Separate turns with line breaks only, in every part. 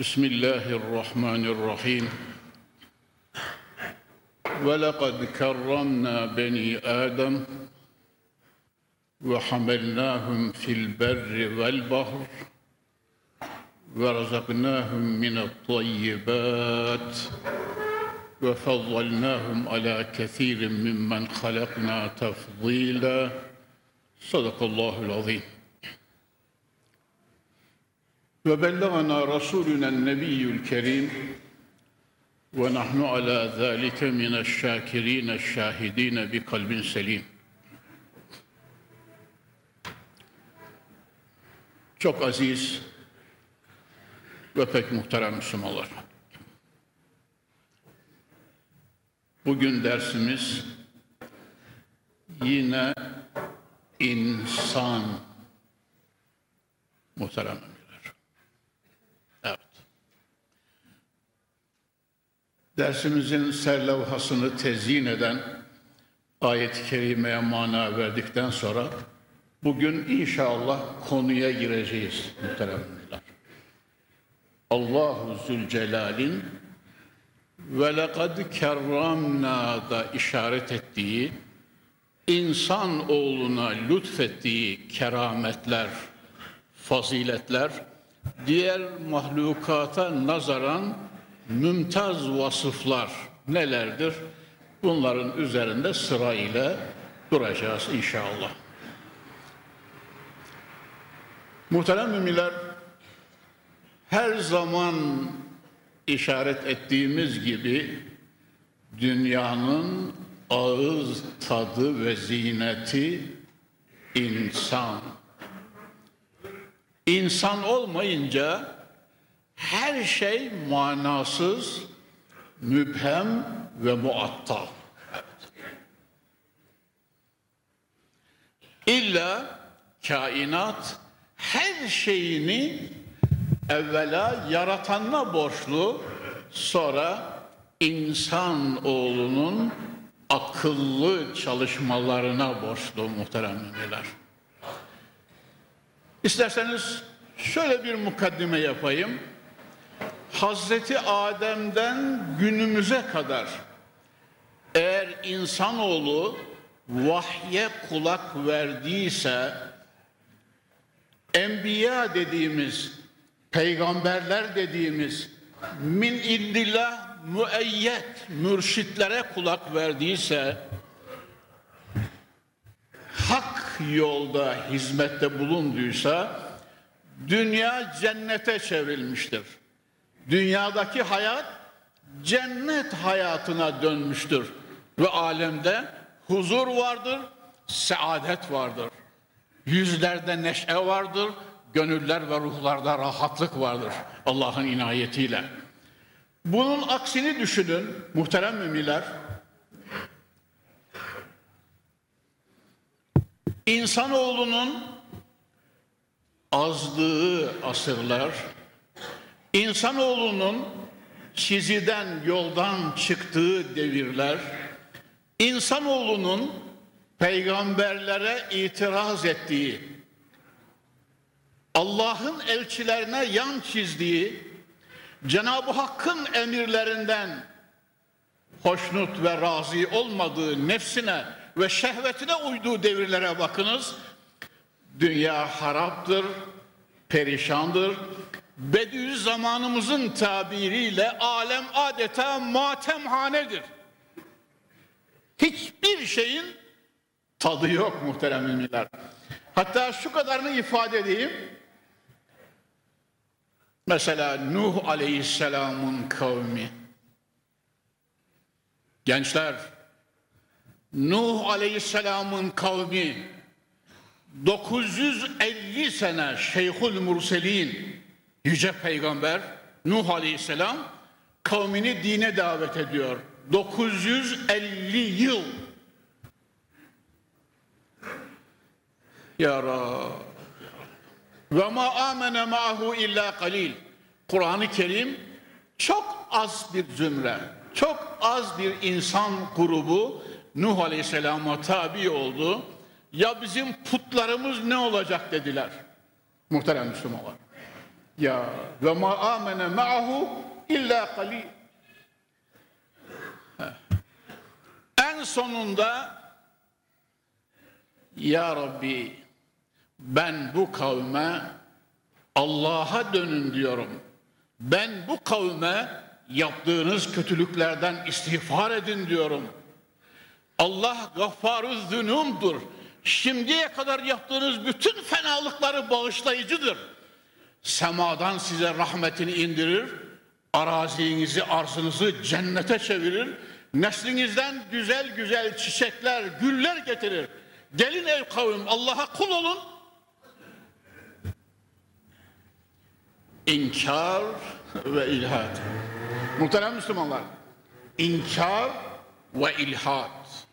بسم الله الرحمن الرحيم. ولقد كرمنا بني آدم وحملناهم في البر والبحر ورزقناهم من الطيبات وفضلناهم على كثير ممن خلقنا تفضيلا. صدق الله العظيم. وبلغنا رسولنا النبي الكريم ونحن على ذلك من الشاكرين الشاهدين بقلب سليم Çok aziz ve pek muhterem Müslümanlar. Bugün dersimiz yine insan muhterem Dersimizin serlevhasını tezyin eden ayet-i kerimeye mana verdikten sonra bugün inşallah konuya gireceğiz muhterem emirler. Allahu Zülcelal'in ve lekad kerramna da işaret ettiği insan oğluna lütfettiği kerametler, faziletler diğer mahlukata nazaran mümtaz vasıflar nelerdir? Bunların üzerinde sırayla duracağız inşallah. Muhterem müminler, her zaman işaret ettiğimiz gibi dünyanın ağız tadı ve ziyneti insan. İnsan olmayınca her şey manasız, mübhem ve muattal. İlla kainat her şeyini evvela yaratanına borçlu, sonra insan oğlunun akıllı çalışmalarına borçlu muhterem müminler. İsterseniz şöyle bir mukaddime yapayım. Hazreti Adem'den günümüze kadar eğer insanoğlu vahye kulak verdiyse enbiya dediğimiz peygamberler dediğimiz min indillah müeyyet mürşitlere kulak verdiyse hak yolda hizmette bulunduysa dünya cennete çevrilmiştir. Dünyadaki hayat cennet hayatına dönmüştür ve alemde huzur vardır, saadet vardır. Yüzlerde neşe vardır, gönüller ve ruhlarda rahatlık vardır Allah'ın inayetiyle. Bunun aksini düşünün muhterem müminler. İnsanoğlunun azdığı asırlar, insanoğlunun çiziden yoldan çıktığı devirler, insanoğlunun peygamberlere itiraz ettiği, Allah'ın elçilerine yan çizdiği, Cenab-ı Hakk'ın emirlerinden hoşnut ve razı olmadığı nefsine ve şehvetine uyduğu devirlere bakınız. Dünya haraptır, perişandır. Bediüzzamanımızın tabiriyle alem adeta matemhanedir. Hiçbir şeyin tadı yok muhterem müminler. Hatta şu kadarını ifade edeyim. Mesela Nuh Aleyhisselam'ın kavmi. Gençler, Nuh Aleyhisselam'ın kavmi 950 sene Şeyhül Murselin yüce peygamber Nuh Aleyhisselam kavmini dine davet ediyor. 950 yıl. Ya Rab. Ve ma amene ma'hu illa kalil. Kur'an-ı Kerim çok az bir zümre, çok az bir insan grubu Nuh Aleyhisselam'a tabi oldu. Ya bizim putlarımız ne olacak dediler. Muhterem Müslümanlar. Ya ve ma amene ma'hu illa kalil. En sonunda Ya Rabbi ben bu kavme Allah'a dönün diyorum. Ben bu kavme yaptığınız kötülüklerden istiğfar edin diyorum. Allah gaffarü zünumdur. Şimdiye kadar yaptığınız bütün fenalıkları bağışlayıcıdır. Semadan size rahmetini indirir, arazinizi, arzınızı cennete çevirir, neslinizden güzel güzel çiçekler, güller getirir. Gelin ey kavim Allah'a kul olun. İnkar ve ilhat. Muhterem Müslümanlar, inkar ve ilhat.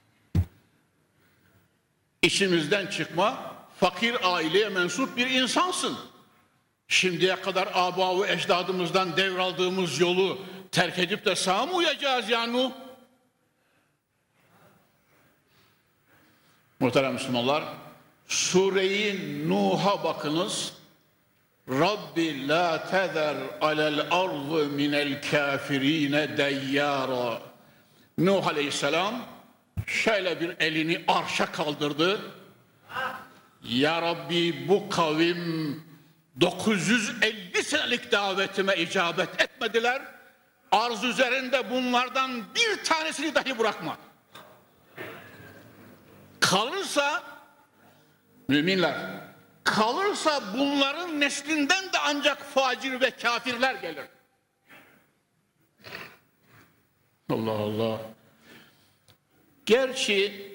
İçimizden çıkma, fakir aileye mensup bir insansın. Şimdiye kadar aba ve ecdadımızdan devraldığımız yolu terk edip de sağa mı uyacağız yani? Muhterem Müslümanlar, Sureyi Nuh'a bakınız. Rabbi la tezer alel ardı minel kafirine deyyara. Nuh Aleyhisselam şöyle bir elini arşa kaldırdı. Ya Rabbi bu kavim 950 senelik davetime icabet etmediler. Arz üzerinde bunlardan bir tanesini dahi bırakma. Kalırsa müminler kalırsa bunların neslinden de ancak facir ve kafirler gelir. Allah Allah. Gerçi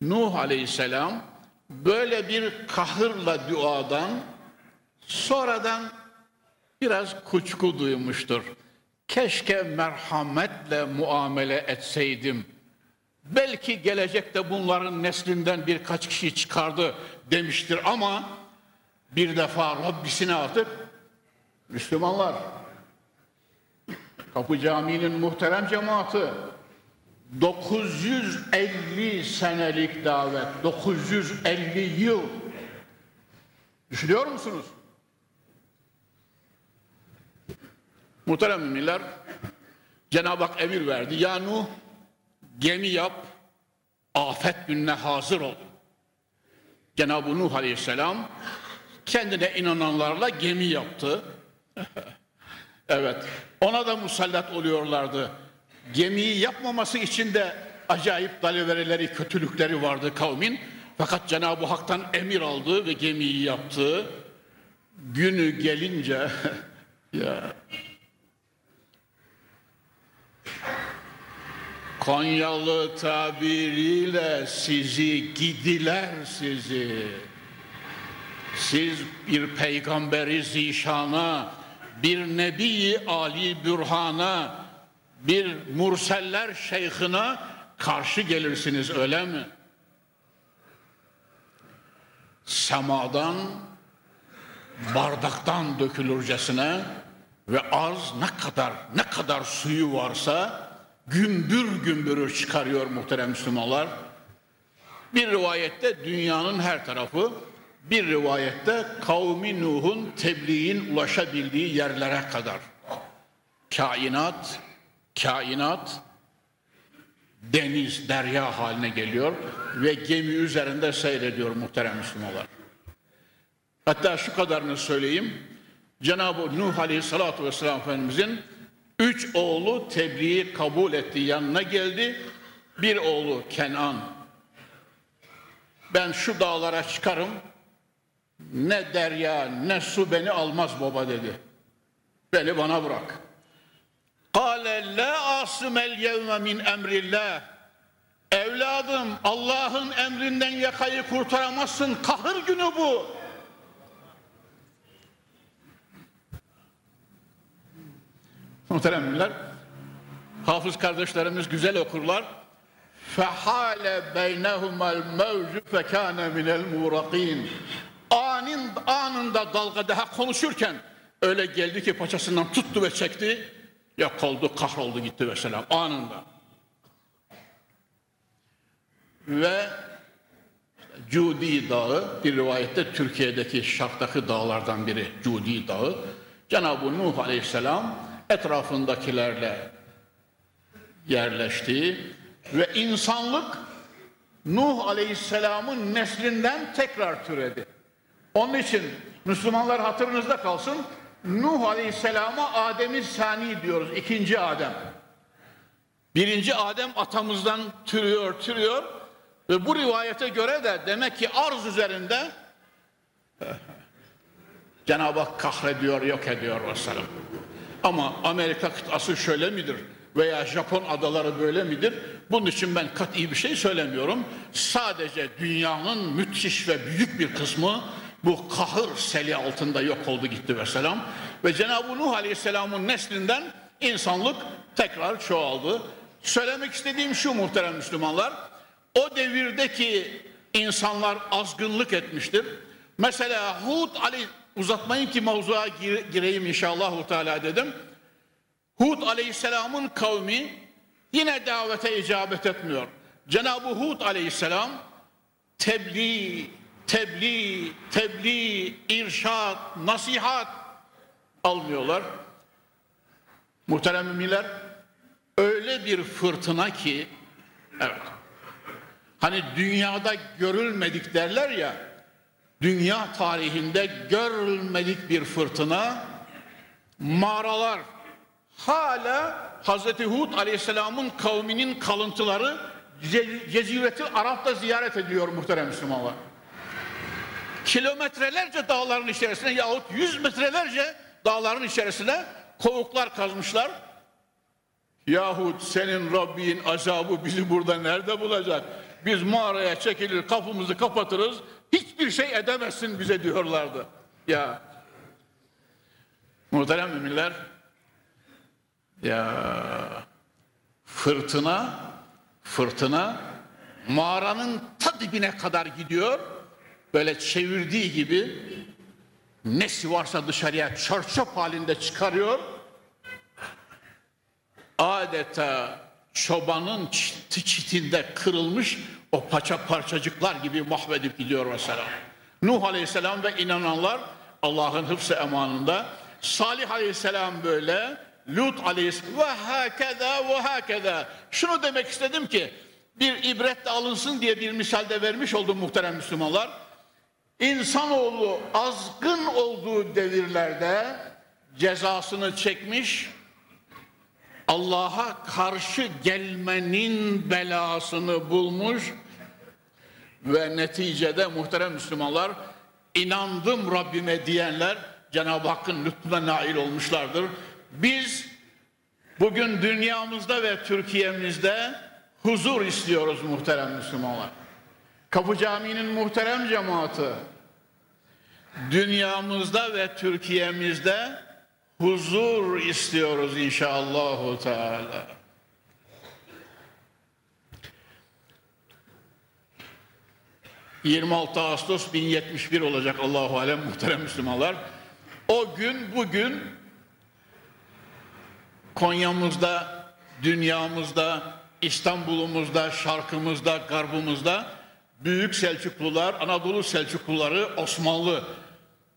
Nuh Aleyhisselam böyle bir kahırla duadan sonradan biraz kuşku duymuştur. Keşke merhametle muamele etseydim. Belki gelecekte bunların neslinden birkaç kişi çıkardı demiştir ama bir defa Rabbisine atıp Müslümanlar Kapı Camii'nin muhterem cemaati 950 senelik davet 950 yıl düşünüyor musunuz? Muhterem müminler Cenab-ı Hak emir verdi. Ya Nuh gemi yap afet gününe hazır ol. Cenab-ı Nuh Aleyhisselam kendine inananlarla gemi yaptı. evet. Ona da musallat oluyorlardı. Gemiyi yapmaması için de acayip dalivereleri, kötülükleri vardı kavmin. Fakat Cenab-ı Hak'tan emir aldı ve gemiyi yaptı. Günü gelince ya Konyalı tabiriyle sizi gidiler sizi. Siz bir peygamberi zişana, bir nebi ali bürhana, bir murseller şeyhine karşı gelirsiniz öyle mi? Semadan bardaktan dökülürcesine ve arz ne kadar ne kadar suyu varsa gümbür gümbürü çıkarıyor muhterem Müslümanlar. Bir rivayette dünyanın her tarafı, bir rivayette kavmi Nuh'un tebliğin ulaşabildiği yerlere kadar. Kainat, kainat deniz, derya haline geliyor ve gemi üzerinde seyrediyor muhterem Müslümanlar. Hatta şu kadarını söyleyeyim. Cenab-ı Nuh Aleyhisselatü Vesselam Efendimizin üç oğlu tebliği kabul etti, yanına geldi. Bir oğlu Kenan. Ben şu dağlara çıkarım, ne derya ne su beni almaz baba dedi. Beni bana bırak. Kale la asimel yevme min emrillah. Evladım Allah'ın emrinden yakayı kurtaramazsın. Kahır günü bu. Muhteremler, hafız kardeşlerimiz güzel okurlar. Fehale beynehumel mevcu fekâne minel muğrakîn. Anin, anında dalga daha konuşurken öyle geldi ki paçasından tuttu ve çekti. Yok oldu, kahroldu gitti mesela anında. Ve Cudi Dağı bir rivayette Türkiye'deki şarttaki dağlardan biri Cudi Dağı. Cenab-ı Nuh Aleyhisselam etrafındakilerle yerleşti ve insanlık Nuh Aleyhisselam'ın neslinden tekrar türedi. Onun için Müslümanlar hatırınızda kalsın Nuh Aleyhisselam'a Adem'i Sani diyoruz. ikinci Adem. Birinci Adem atamızdan türüyor, türüyor. Ve bu rivayete göre de demek ki arz üzerinde Cenab-ı Hak kahrediyor, yok ediyor mesela. Ama Amerika kıtası şöyle midir? Veya Japon adaları böyle midir? Bunun için ben kat'i bir şey söylemiyorum. Sadece dünyanın müthiş ve büyük bir kısmı bu kahır seli altında yok oldu gitti ve selam. Ve Cenab-ı Nuh Aleyhisselam'ın neslinden insanlık tekrar çoğaldı. Söylemek istediğim şu muhterem Müslümanlar. O devirdeki insanlar azgınlık etmiştir. Mesela Hud Ali uzatmayın ki mevzuya gireyim inşallah Teala dedim. Hud Aleyhisselam'ın kavmi yine davete icabet etmiyor. Cenab-ı Hud Aleyhisselam tebliğ, tebliğ, tebliğ, irşat, nasihat almıyorlar. Muhterem müminler öyle bir fırtına ki evet hani dünyada görülmedik derler ya dünya tarihinde görülmedik bir fırtına mağaralar hala Hazreti Hud Aleyhisselam'ın kavminin kalıntıları Cezireti Arap'ta ziyaret ediyor muhterem Müslümanlar. Kilometrelerce dağların içerisine yahut yüz metrelerce dağların içerisine kovuklar kazmışlar. Yahut senin Rabbin azabı bizi burada nerede bulacak? Biz mağaraya çekilir kapımızı kapatırız hiçbir şey edemezsin bize diyorlardı. Ya muhterem müminler ya fırtına fırtına mağaranın ta dibine kadar gidiyor. Böyle çevirdiği gibi nesi varsa dışarıya çarçap halinde çıkarıyor. Adeta çobanın çitinde kırılmış o paça parçacıklar gibi mahvedip gidiyor mesela. Nuh Aleyhisselam ve inananlar Allah'ın hıfzı emanında. Salih Aleyhisselam böyle, Lut Aleyhisselam ve hakeza ve hakeza. Şunu demek istedim ki bir ibret de alınsın diye bir misalde vermiş oldum muhterem Müslümanlar. İnsanoğlu azgın olduğu devirlerde cezasını çekmiş, Allah'a karşı gelmenin belasını bulmuş ve neticede muhterem Müslümanlar inandım Rabbime diyenler Cenab-ı Hakk'ın lütfuna nail olmuşlardır. Biz bugün dünyamızda ve Türkiye'mizde huzur istiyoruz muhterem Müslümanlar. Kapı Camii'nin muhterem cemaati dünyamızda ve Türkiye'mizde huzur istiyoruz inşallah Teala. ...26 Ağustos 1071 olacak Allahu Alem muhterem Müslümanlar. O gün bugün Konya'mızda, dünyamızda, İstanbul'umuzda, şarkımızda, garbımızda büyük Selçuklular, Anadolu Selçukluları, Osmanlı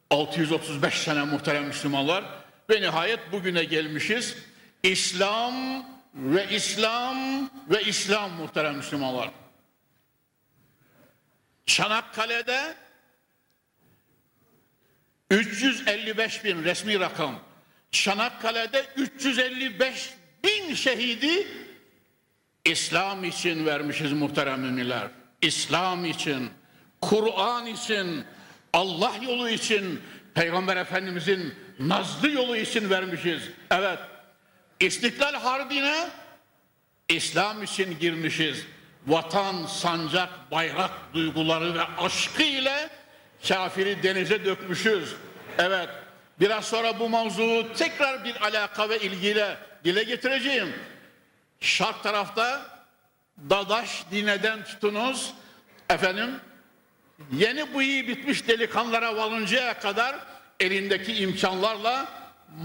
635 sene muhterem Müslümanlar ve nihayet bugüne gelmişiz. İslam ve İslam ve İslam muhterem Müslümanlar. Çanakkale'de 355 bin resmi rakam. Çanakkale'de 355 bin şehidi İslam için vermişiz muhterem müminler. İslam için, Kur'an için, Allah yolu için, Peygamber Efendimizin nazlı yolu için vermişiz. Evet, İstiklal Harbi'ne İslam için girmişiz. Vatan, sancak, bayrak duyguları ve aşkı ile kafiri denize dökmüşüz. Evet, Biraz sonra bu mavzuu tekrar bir alaka ve ilgiyle dile getireceğim. Şark tarafta Dadaş dineden tutunuz. Efendim yeni bıyığı bitmiş delikanlılara varıncaya kadar elindeki imkanlarla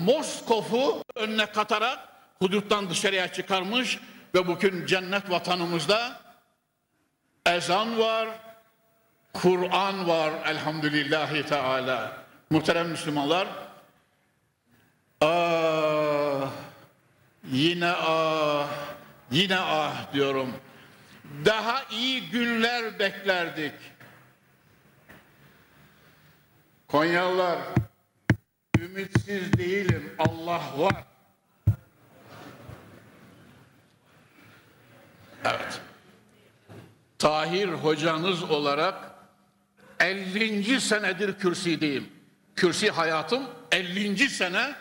Moskov'u önüne katarak huduttan dışarıya çıkarmış ve bugün cennet vatanımızda ezan var, Kur'an var elhamdülillahi teala. Muhterem Müslümanlar, ah, yine ah, yine ah diyorum. Daha iyi günler beklerdik. Konyalılar, ümitsiz değilim, Allah var. Evet. Tahir hocanız olarak 50. senedir kürsideyim. Kürsi hayatım 50. sene.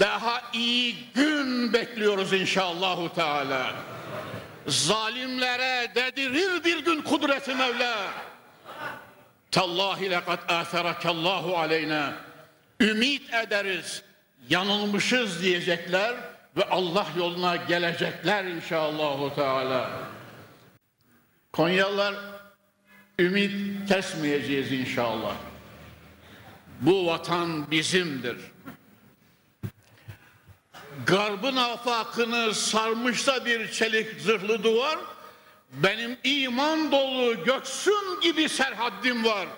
Daha iyi gün bekliyoruz inşallahu teala. Zalimlere dedirir bir gün kudreti Mevla. Tallahi lekad âtherakallahu aleyna. Ümit ederiz. Yanılmışız diyecekler ve Allah yoluna gelecekler inşallahu teala. Konyalılar ümit kesmeyeceğiz inşallah. Bu vatan bizimdir. Garbın afakını sarmışsa bir çelik zırhlı duvar, benim iman dolu göksün gibi serhaddim var.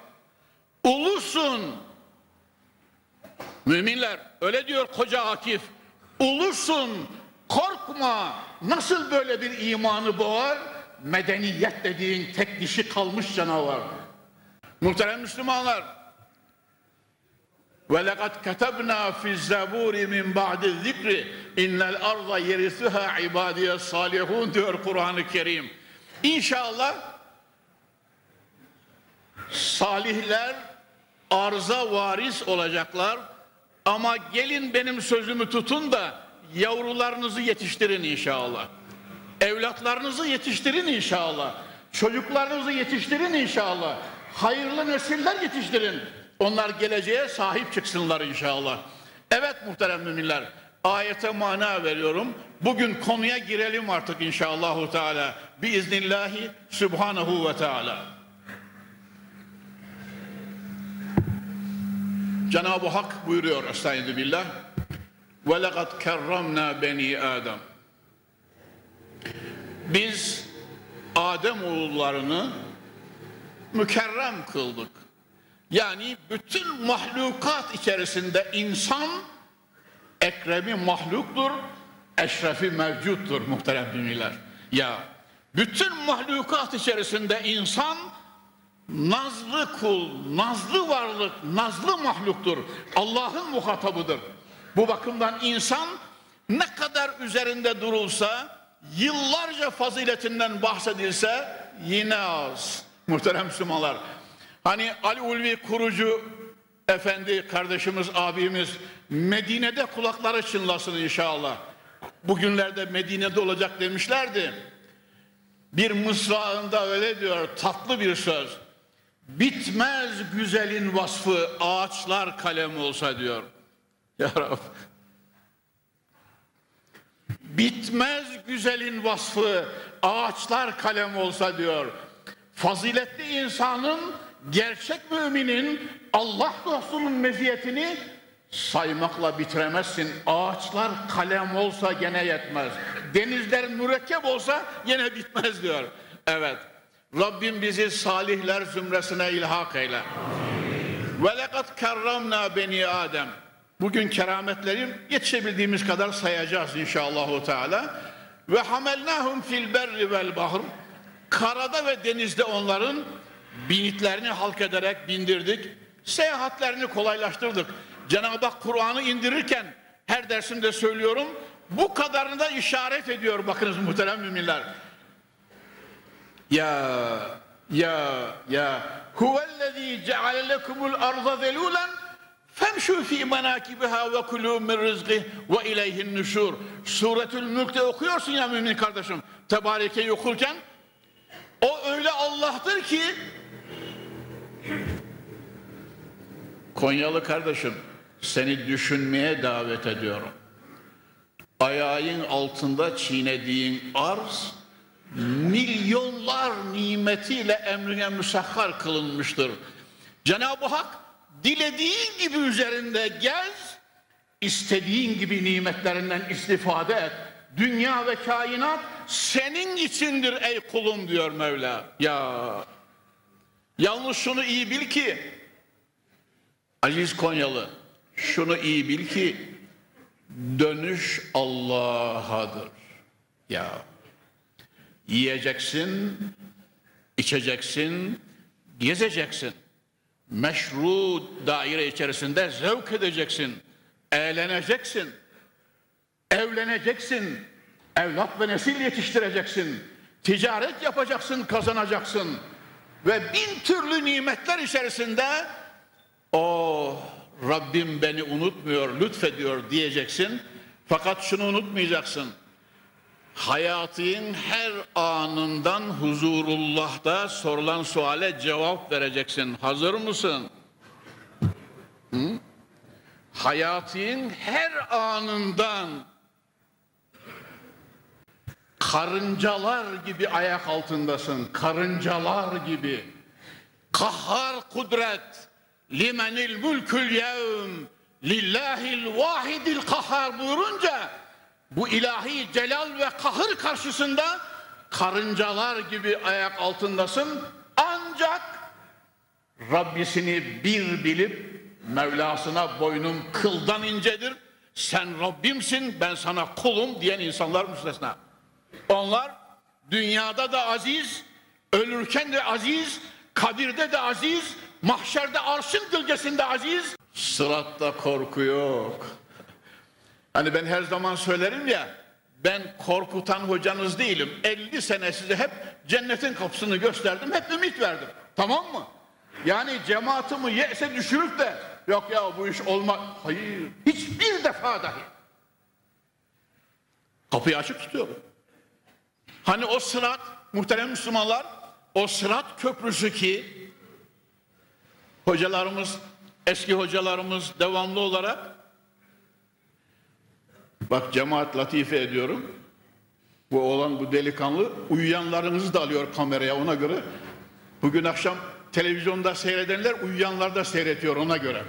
Ulusun. Müminler öyle diyor koca Akif. Ulusun, korkma. Nasıl böyle bir imanı boğar? Medeniyet dediğin tek dişi kalmış canavar. Muhterem Müslümanlar, ve lekad ketebna fi zaburi min ba'di zikri innel arda yerisuha ibadiye salihun diyor Kur'an-ı Kerim. İnşallah salihler arza varis olacaklar ama gelin benim sözümü tutun da yavrularınızı yetiştirin inşallah. Evlatlarınızı yetiştirin inşallah. Çocuklarınızı yetiştirin inşallah. Hayırlı nesiller yetiştirin. Onlar geleceğe sahip çıksınlar inşallah. Evet muhterem müminler. Ayete mana veriyorum. Bugün konuya girelim artık inşallahu teala. Biiznillahi subhanahu ve teala. Cenab-ı Hak buyuruyor Estaizu billah. Ve lekad kerramna beni Adem. Biz Adem oğullarını mükerrem kıldık. Yani bütün mahlukat içerisinde insan ekremi mahluktur, eşrefi mevcuttur muhterem müminler. Ya bütün mahlukat içerisinde insan nazlı kul, nazlı varlık, nazlı mahluktur. Allah'ın muhatabıdır. Bu bakımdan insan ne kadar üzerinde durulsa, yıllarca faziletinden bahsedilse yine az. Muhterem Müslümanlar. Hani Ali Ulvi kurucu efendi kardeşimiz, abimiz Medine'de kulakları çınlasın inşallah. Bugünlerde Medine'de olacak demişlerdi. Bir mısrağında öyle diyor tatlı bir söz. Bitmez güzelin vasfı ağaçlar kalem olsa diyor. Ya Rab. Bitmez güzelin vasfı ağaçlar kalem olsa diyor. Faziletli insanın, gerçek müminin, Allah dostunun meziyetini saymakla bitiremezsin. Ağaçlar kalem olsa gene yetmez. Denizler mürekkep olsa gene bitmez diyor. Evet. Rabbim bizi salihler zümresine ilhak eyle. Ve lekad kerramna beni Adem. Bugün kerametleri yetişebildiğimiz kadar sayacağız inşallahu teala. Ve hamelnahum fil berri vel bahr. Karada ve denizde onların binitlerini halk ederek bindirdik. Seyahatlerini kolaylaştırdık. Cenab-ı Hak Kur'an'ı indirirken her dersimde söylüyorum. Bu kadarını da işaret ediyor bakınız muhterem müminler. Ya ya ya huvellezî ceale lekumul arza zelûlen femşû fî menâkibiha ve kulû min rızgih ve ileyhin nüşûr. Suretül Mülk'te okuyorsun ya mümin kardeşim. Tebareke'yi okurken o öyle Allah'tır ki Konyalı kardeşim seni düşünmeye davet ediyorum. Ayağın altında çiğnediğin arz, milyonlar nimetiyle emrine müsahhar kılınmıştır. Cenab-ı Hak dilediğin gibi üzerinde gez, istediğin gibi nimetlerinden istifade et. Dünya ve kainat senin içindir ey kulum diyor Mevla. Ya yalnız şunu iyi bil ki Aziz Konyalı şunu iyi bil ki dönüş Allah'adır. Ya yiyeceksin, içeceksin, gezeceksin. Meşru daire içerisinde zevk edeceksin, eğleneceksin, evleneceksin, evlat ve nesil yetiştireceksin, ticaret yapacaksın, kazanacaksın ve bin türlü nimetler içerisinde o Rabbim beni unutmuyor, lütfediyor diyeceksin. Fakat şunu unutmayacaksın. Hayatın her anından huzurullah'ta sorulan suale cevap vereceksin. Hazır mısın? Hı? Hayatın her anından karıncalar gibi ayak altındasın. Karıncalar gibi. Kahhar kudret. Limenil mülkül yevm. Lillahil vahidil kahhar buyurunca bu ilahi celal ve kahır karşısında karıncalar gibi ayak altındasın. Ancak Rabbisini bir bilip Mevlasına boynum kıldan incedir. Sen Rabbimsin ben sana kulum diyen insanlar müstesna. Onlar dünyada da aziz, ölürken de aziz, kabirde de aziz, mahşerde arşın gölgesinde aziz. Sıratta korku yok. Hani ben her zaman söylerim ya, ben korkutan hocanız değilim. 50 sene size hep cennetin kapısını gösterdim, hep ümit verdim. Tamam mı? Yani cemaatimi yese düşürüp de yok ya bu iş olmaz. Hayır, hiçbir defa dahi. Kapıyı açık tutuyorum. Hani o sırat, muhterem Müslümanlar, o sırat köprüsü ki hocalarımız, eski hocalarımız devamlı olarak bak cemaat latife ediyorum. Bu olan bu delikanlı uyuyanlarınızı da alıyor kameraya ona göre. Bugün akşam televizyonda seyredenler uyuyanlar da seyretiyor ona göre.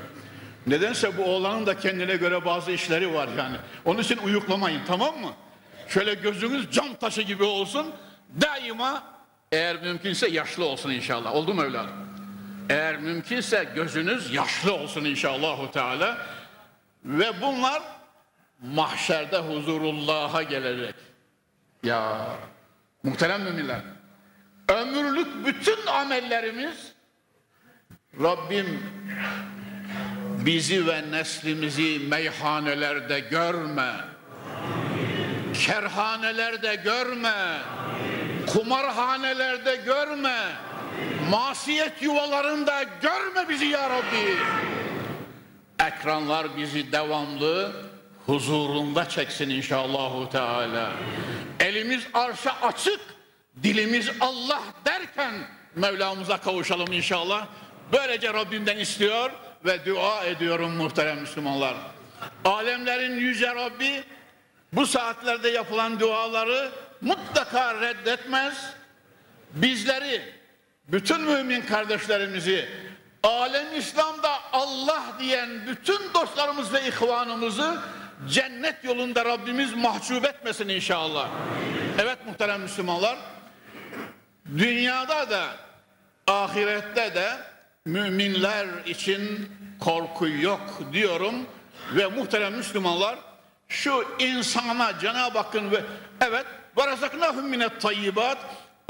Nedense bu oğlanın da kendine göre bazı işleri var yani. Onun için uyuklamayın tamam mı? Şöyle gözünüz cam taşı gibi olsun. Daima eğer mümkünse yaşlı olsun inşallah. Oldu mu evladım? Eğer mümkünse gözünüz yaşlı olsun inşallah Teala. Ve bunlar mahşerde huzurullah'a gelecek. Ya muhterem müminler. Ömürlük bütün amellerimiz Rabbim bizi ve neslimizi meyhanelerde görme. Kerhanelerde görme. Kumarhanelerde görme. Masiyet yuvalarında görme bizi ya Rabbi. Ekranlar bizi devamlı huzurunda çeksin inşallahu teala. Elimiz arşa açık, dilimiz Allah derken Mevlamıza kavuşalım inşallah. Böylece Rabbimden istiyor ve dua ediyorum muhterem Müslümanlar. Alemlerin yüce Rabbi bu saatlerde yapılan duaları mutlaka reddetmez. Bizleri, bütün mümin kardeşlerimizi, alem İslam'da Allah diyen bütün dostlarımız ve ihvanımızı cennet yolunda Rabbimiz mahcup etmesin inşallah. Evet muhterem Müslümanlar, dünyada da ahirette de müminler için korku yok diyorum ve muhterem Müslümanlar şu insana Cenab-ı Hakk'ın ve evet varazaknahum minet tayyibat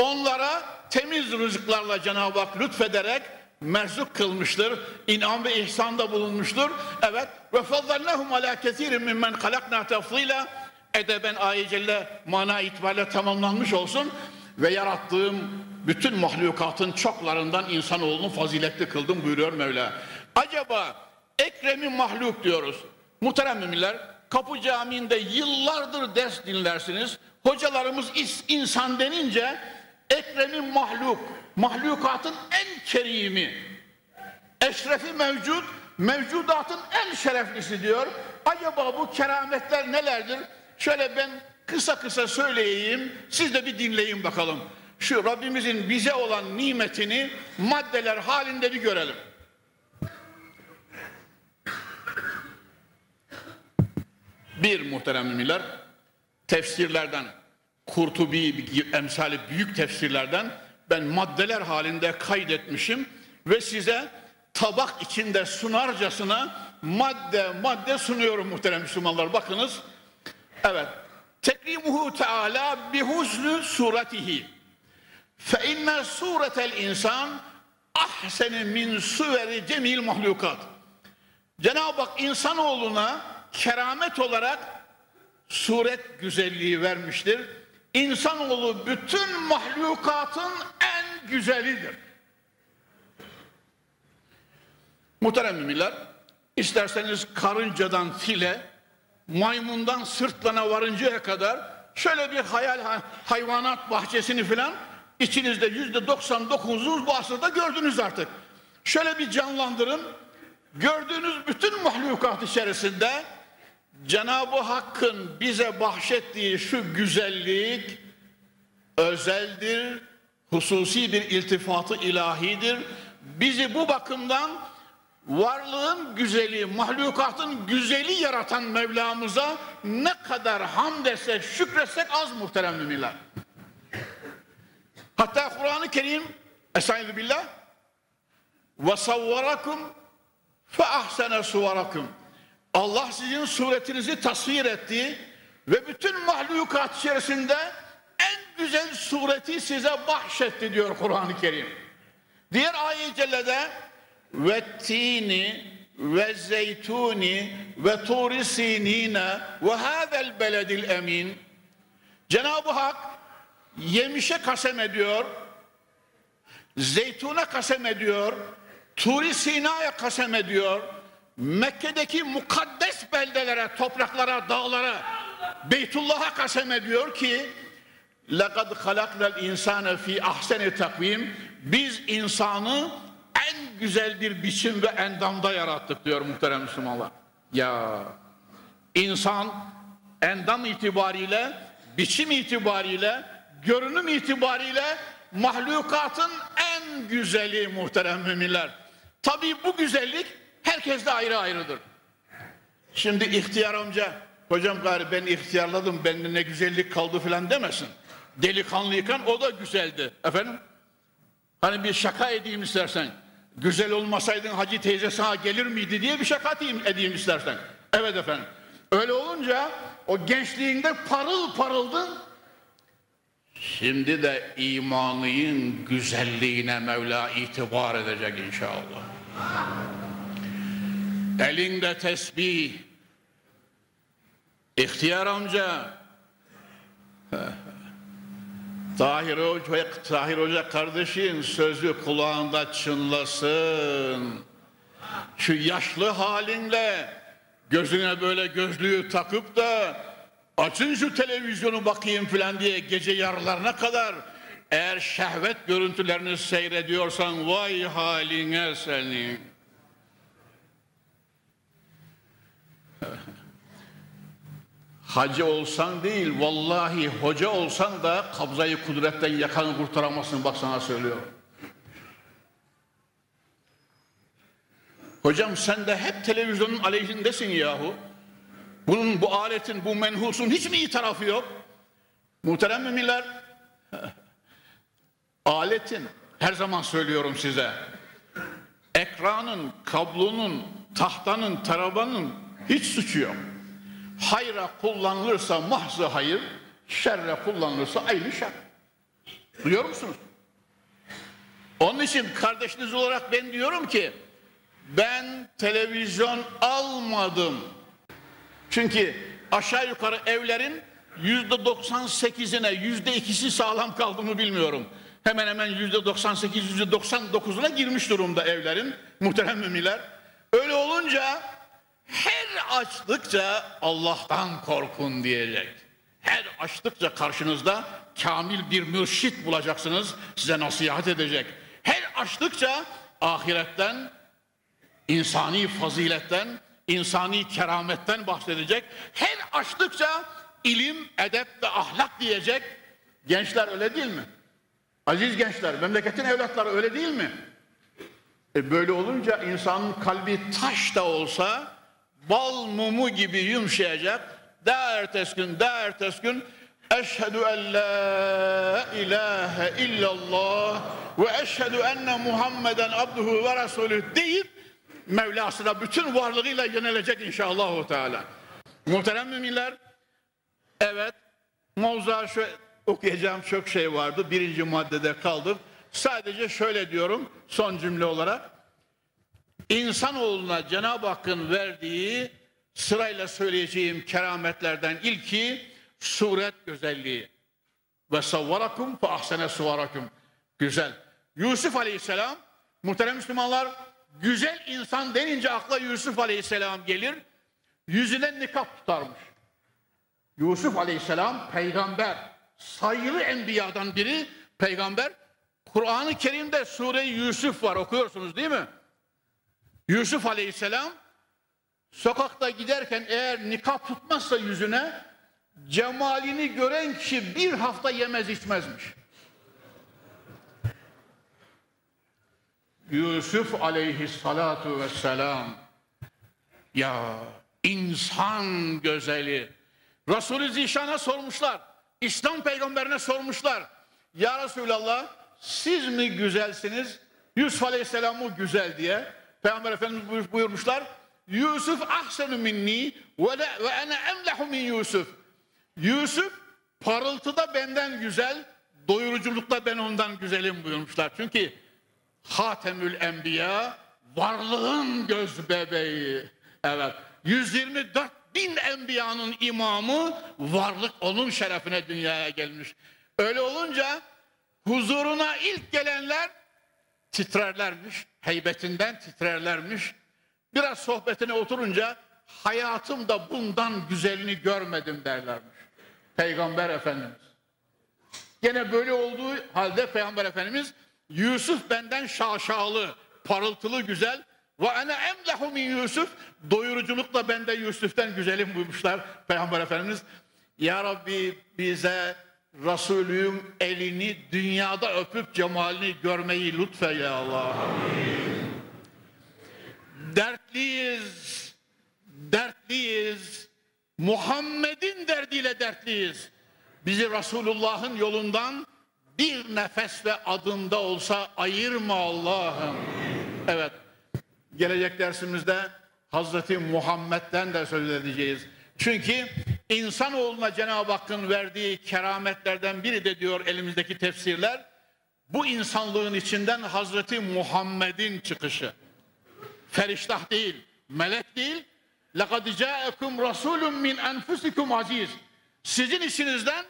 onlara temiz rızıklarla Cenab-ı Hak lütfederek merzuk kılmıştır. İnam ve ihsanda bulunmuştur. Evet ve faddalnahum ala kesirin mimmen halakna tafsila edeben ayet celle mana itibariyle tamamlanmış olsun ve yarattığım bütün mahlukatın çoklarından insanoğlunu faziletli kıldım buyuruyor Mevla. Acaba Ekrem'i mahluk diyoruz. Muhterem müminler Kapı Camii'nde yıllardır ders dinlersiniz. Hocalarımız insan denince Ekrem'in mahluk, mahlukatın en kerimi, eşrefi mevcut, mevcudatın en şereflisi diyor. Acaba bu kerametler nelerdir? Şöyle ben kısa kısa söyleyeyim, siz de bir dinleyin bakalım. Şu Rabbimizin bize olan nimetini maddeler halinde bir görelim. Bir muhterem müminler, tefsirlerden, Kurtubi emsali büyük tefsirlerden ben maddeler halinde kaydetmişim ve size tabak içinde sunarcasına madde madde sunuyorum muhterem Müslümanlar. Bakınız. Evet. Tekrimuhu Teala bihusnü suretihi. Fe inne suretel insan ahseni min suveri cemil mahlukat. Cenab-ı Hak insanoğluna keramet olarak suret güzelliği vermiştir. İnsanoğlu bütün mahlukatın en güzelidir. Muhterem müminler, isterseniz karıncadan file, maymundan sırtlana varıncaya kadar şöyle bir hayal hayvanat bahçesini filan içinizde yüzde 99'unuz bu asırda gördünüz artık. Şöyle bir canlandırın. Gördüğünüz bütün mahlukat içerisinde Cenab-ı Hakk'ın bize bahşettiği şu güzellik özeldir, hususi bir iltifatı ilahidir. Bizi bu bakımdan varlığın güzeli, mahlukatın güzeli yaratan Mevlamıza ne kadar hamd etsek, şükretsek az muhterem müminler. Hatta Kur'an-ı Kerim Estaizu billah ve savvarakum fe ahsene suvarakum Allah sizin suretinizi tasvir etti ve bütün mahlukat içerisinde en güzel sureti size bahşetti diyor Kur'an-ı Kerim. Diğer ayet-i cellede ve tini ve zeytuni ve turi sinine ve hazel beledil emin Cenab-ı Hak yemişe kasem ediyor zeytuna kasem ediyor Turi Sina'ya kasem ediyor Mekke'deki mukaddes beldelere, topraklara, dağlara, Beytullah'a kasem ediyor ki لَقَدْ خَلَقْنَا الْاِنْسَانَ ف۪ي ahseni takvim Biz insanı en güzel bir biçim ve endamda yarattık diyor muhterem Müslümanlar. Ya insan endam itibariyle, biçim itibariyle, görünüm itibariyle mahlukatın en güzeli muhterem müminler. Tabii bu güzellik Herkes de ayrı ayrıdır. Şimdi ihtiyar amca, hocam gari ben ihtiyarladım, bende ne güzellik kaldı filan demesin. Delikanlıyken o da güzeldi. Efendim? Hani bir şaka edeyim istersen. Güzel olmasaydın hacı teyze sana gelir miydi diye bir şaka edeyim, edeyim istersen. Evet efendim. Öyle olunca o gençliğinde parıl parıldın. Şimdi de imanının güzelliğine Mevla itibar edecek inşallah. Elinde tesbih. İhtiyar amca. Tahir Hoca, Tahir Hoca kardeşin sözü kulağında çınlasın. Şu yaşlı halinle gözüne böyle gözlüğü takıp da açın şu televizyonu bakayım filan diye gece yarılarına kadar eğer şehvet görüntülerini seyrediyorsan vay haline senin. Hacı olsan değil, vallahi hoca olsan da kabzayı kudretten yakanı kurtaramazsın. Bak sana söylüyorum. Hocam sen de hep televizyonun aleyhindesin yahu. Bunun, bu aletin, bu menhusun hiç mi iyi tarafı yok? Muhterem müminler, aletin, her zaman söylüyorum size, ekranın, kablonun, tahtanın, tarabanın hiç suçu yok. Hayra kullanılırsa mahzı hayır, şerre kullanılırsa aynı şer. Duyuyor musunuz? Onun için kardeşiniz olarak ben diyorum ki ben televizyon almadım. Çünkü aşağı yukarı evlerin yüzde 98'ine yüzde ikisi sağlam kaldı mı bilmiyorum. Hemen hemen yüzde 98 yüzde 99'una girmiş durumda evlerin muhterem müminler. Öyle olunca her açtıkça Allah'tan korkun diyecek. Her açtıkça karşınızda kamil bir mürşit bulacaksınız. Size nasihat edecek. Her açtıkça ahiretten insani faziletten, insani kerametten bahsedecek. Her açtıkça ilim, edep ve ahlak diyecek. Gençler öyle değil mi? Aziz gençler, memleketin evlatları öyle değil mi? E böyle olunca insanın kalbi taş da olsa bal mumu gibi yumuşayacak. Daha ertesi gün, daha ertesi gün Eşhedü en la ilahe illallah ve eşhedü enne Muhammeden abduhu ve resulüh deyip Mevlasına bütün varlığıyla yönelecek inşallah. Teala. Muhterem müminler, evet, mevzuğa şu okuyacağım çok şey vardı. Birinci maddede kaldım. Sadece şöyle diyorum son cümle olarak. İnsanoğluna Cenab-ı Hakk'ın verdiği sırayla söyleyeceğim kerametlerden ilki suret güzelliği. Ve savvarakum fe ahsene suvarakum. Güzel. Yusuf Aleyhisselam muhterem Müslümanlar güzel insan denince akla Yusuf Aleyhisselam gelir. Yüzüne nikap tutarmış. Yusuf Aleyhisselam peygamber. Sayılı enbiyadan biri peygamber. Kur'an-ı Kerim'de Sure-i Yusuf var okuyorsunuz değil mi? Yusuf Aleyhisselam sokakta giderken eğer nikap tutmazsa yüzüne cemalini gören kişi bir hafta yemez içmezmiş. Yusuf aleyhissalatu vesselam ya insan güzeli Resulü Zişan'a sormuşlar İslam peygamberine sormuşlar. Ya Resulallah siz mi güzelsiniz? Yusuf aleyhisselam mı güzel? diye Peygamber Efendimiz buyurmuşlar Yusuf ahsenu minni ve, ve ene emlehu min Yusuf Yusuf parıltıda benden güzel doyuruculukta ben ondan güzelim buyurmuşlar çünkü Hatemül Enbiya varlığın göz bebeği. Evet 124 bin enbiyanın imamı varlık onun şerefine dünyaya gelmiş. Öyle olunca huzuruna ilk gelenler titrerlermiş. Heybetinden titrerlermiş. Biraz sohbetine oturunca hayatımda bundan güzelini görmedim derlermiş. Peygamber Efendimiz. Gene böyle olduğu halde Peygamber Efendimiz Yusuf benden şaşalı, parıltılı güzel. Ve ene emlehu min Yusuf. Doyuruculukla ben de Yusuf'ten güzelim buyurmuşlar Peygamber Efendimiz. Ya Rabbi bize Resulü'nün elini dünyada öpüp cemalini görmeyi lütfeyle Allah. Dertliyiz, dertliyiz. Muhammed'in derdiyle dertliyiz. Bizi Resulullah'ın yolundan bir nefes ve adımda olsa ayırma Allah'ım. Evet. Gelecek dersimizde Hazreti Muhammed'den de söz edeceğiz. Çünkü insanoğluna Cenab-ı Hakk'ın verdiği kerametlerden biri de diyor elimizdeki tefsirler. Bu insanlığın içinden Hazreti Muhammed'in çıkışı. Feriştah değil, melek değil. لَقَدْ جَاءَكُمْ رَسُولٌ مِنْ أَنْفُسِكُمْ aziz. Sizin içinizden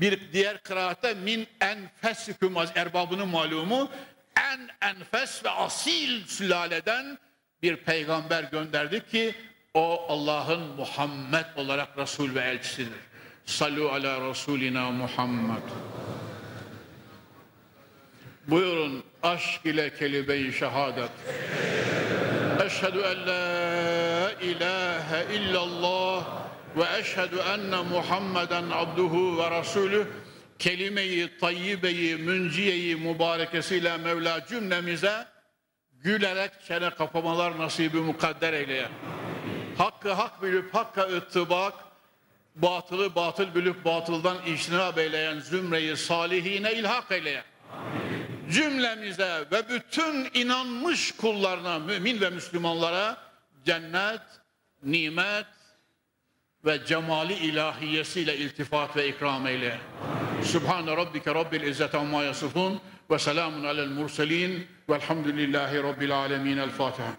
bir diğer kıraatte min enfesikum az erbabının malumu en enfes ve asil sülaleden bir peygamber gönderdi ki o Allah'ın Muhammed olarak Resul ve elçisidir. Sallu ala Resulina Muhammed. Buyurun aşk ile kelime-i şehadet. Eşhedü en la ilahe illallah ve eşhedü enne Muhammeden abduhu ve rasulü kelimeyi tayyibeyi münciyeyi mübarekesiyle Mevla cümlemize gülerek çene kapamalar nasibi mukadder eyleye. Hakkı hak bilip hakka ıttibak, batılı batıl bilip batıldan iştinab eyleyen zümreyi salihine ilhak eyleye. Cümlemize ve bütün inanmış kullarına, mümin ve Müslümanlara cennet, nimet, ve cemali ilahiyesiyle iltifat ve ikram eyle. Subhane rabbike rabbil izzeti amma yasifun ve selamun alel murselin velhamdülillahi rabbil alemin. El Fatiha.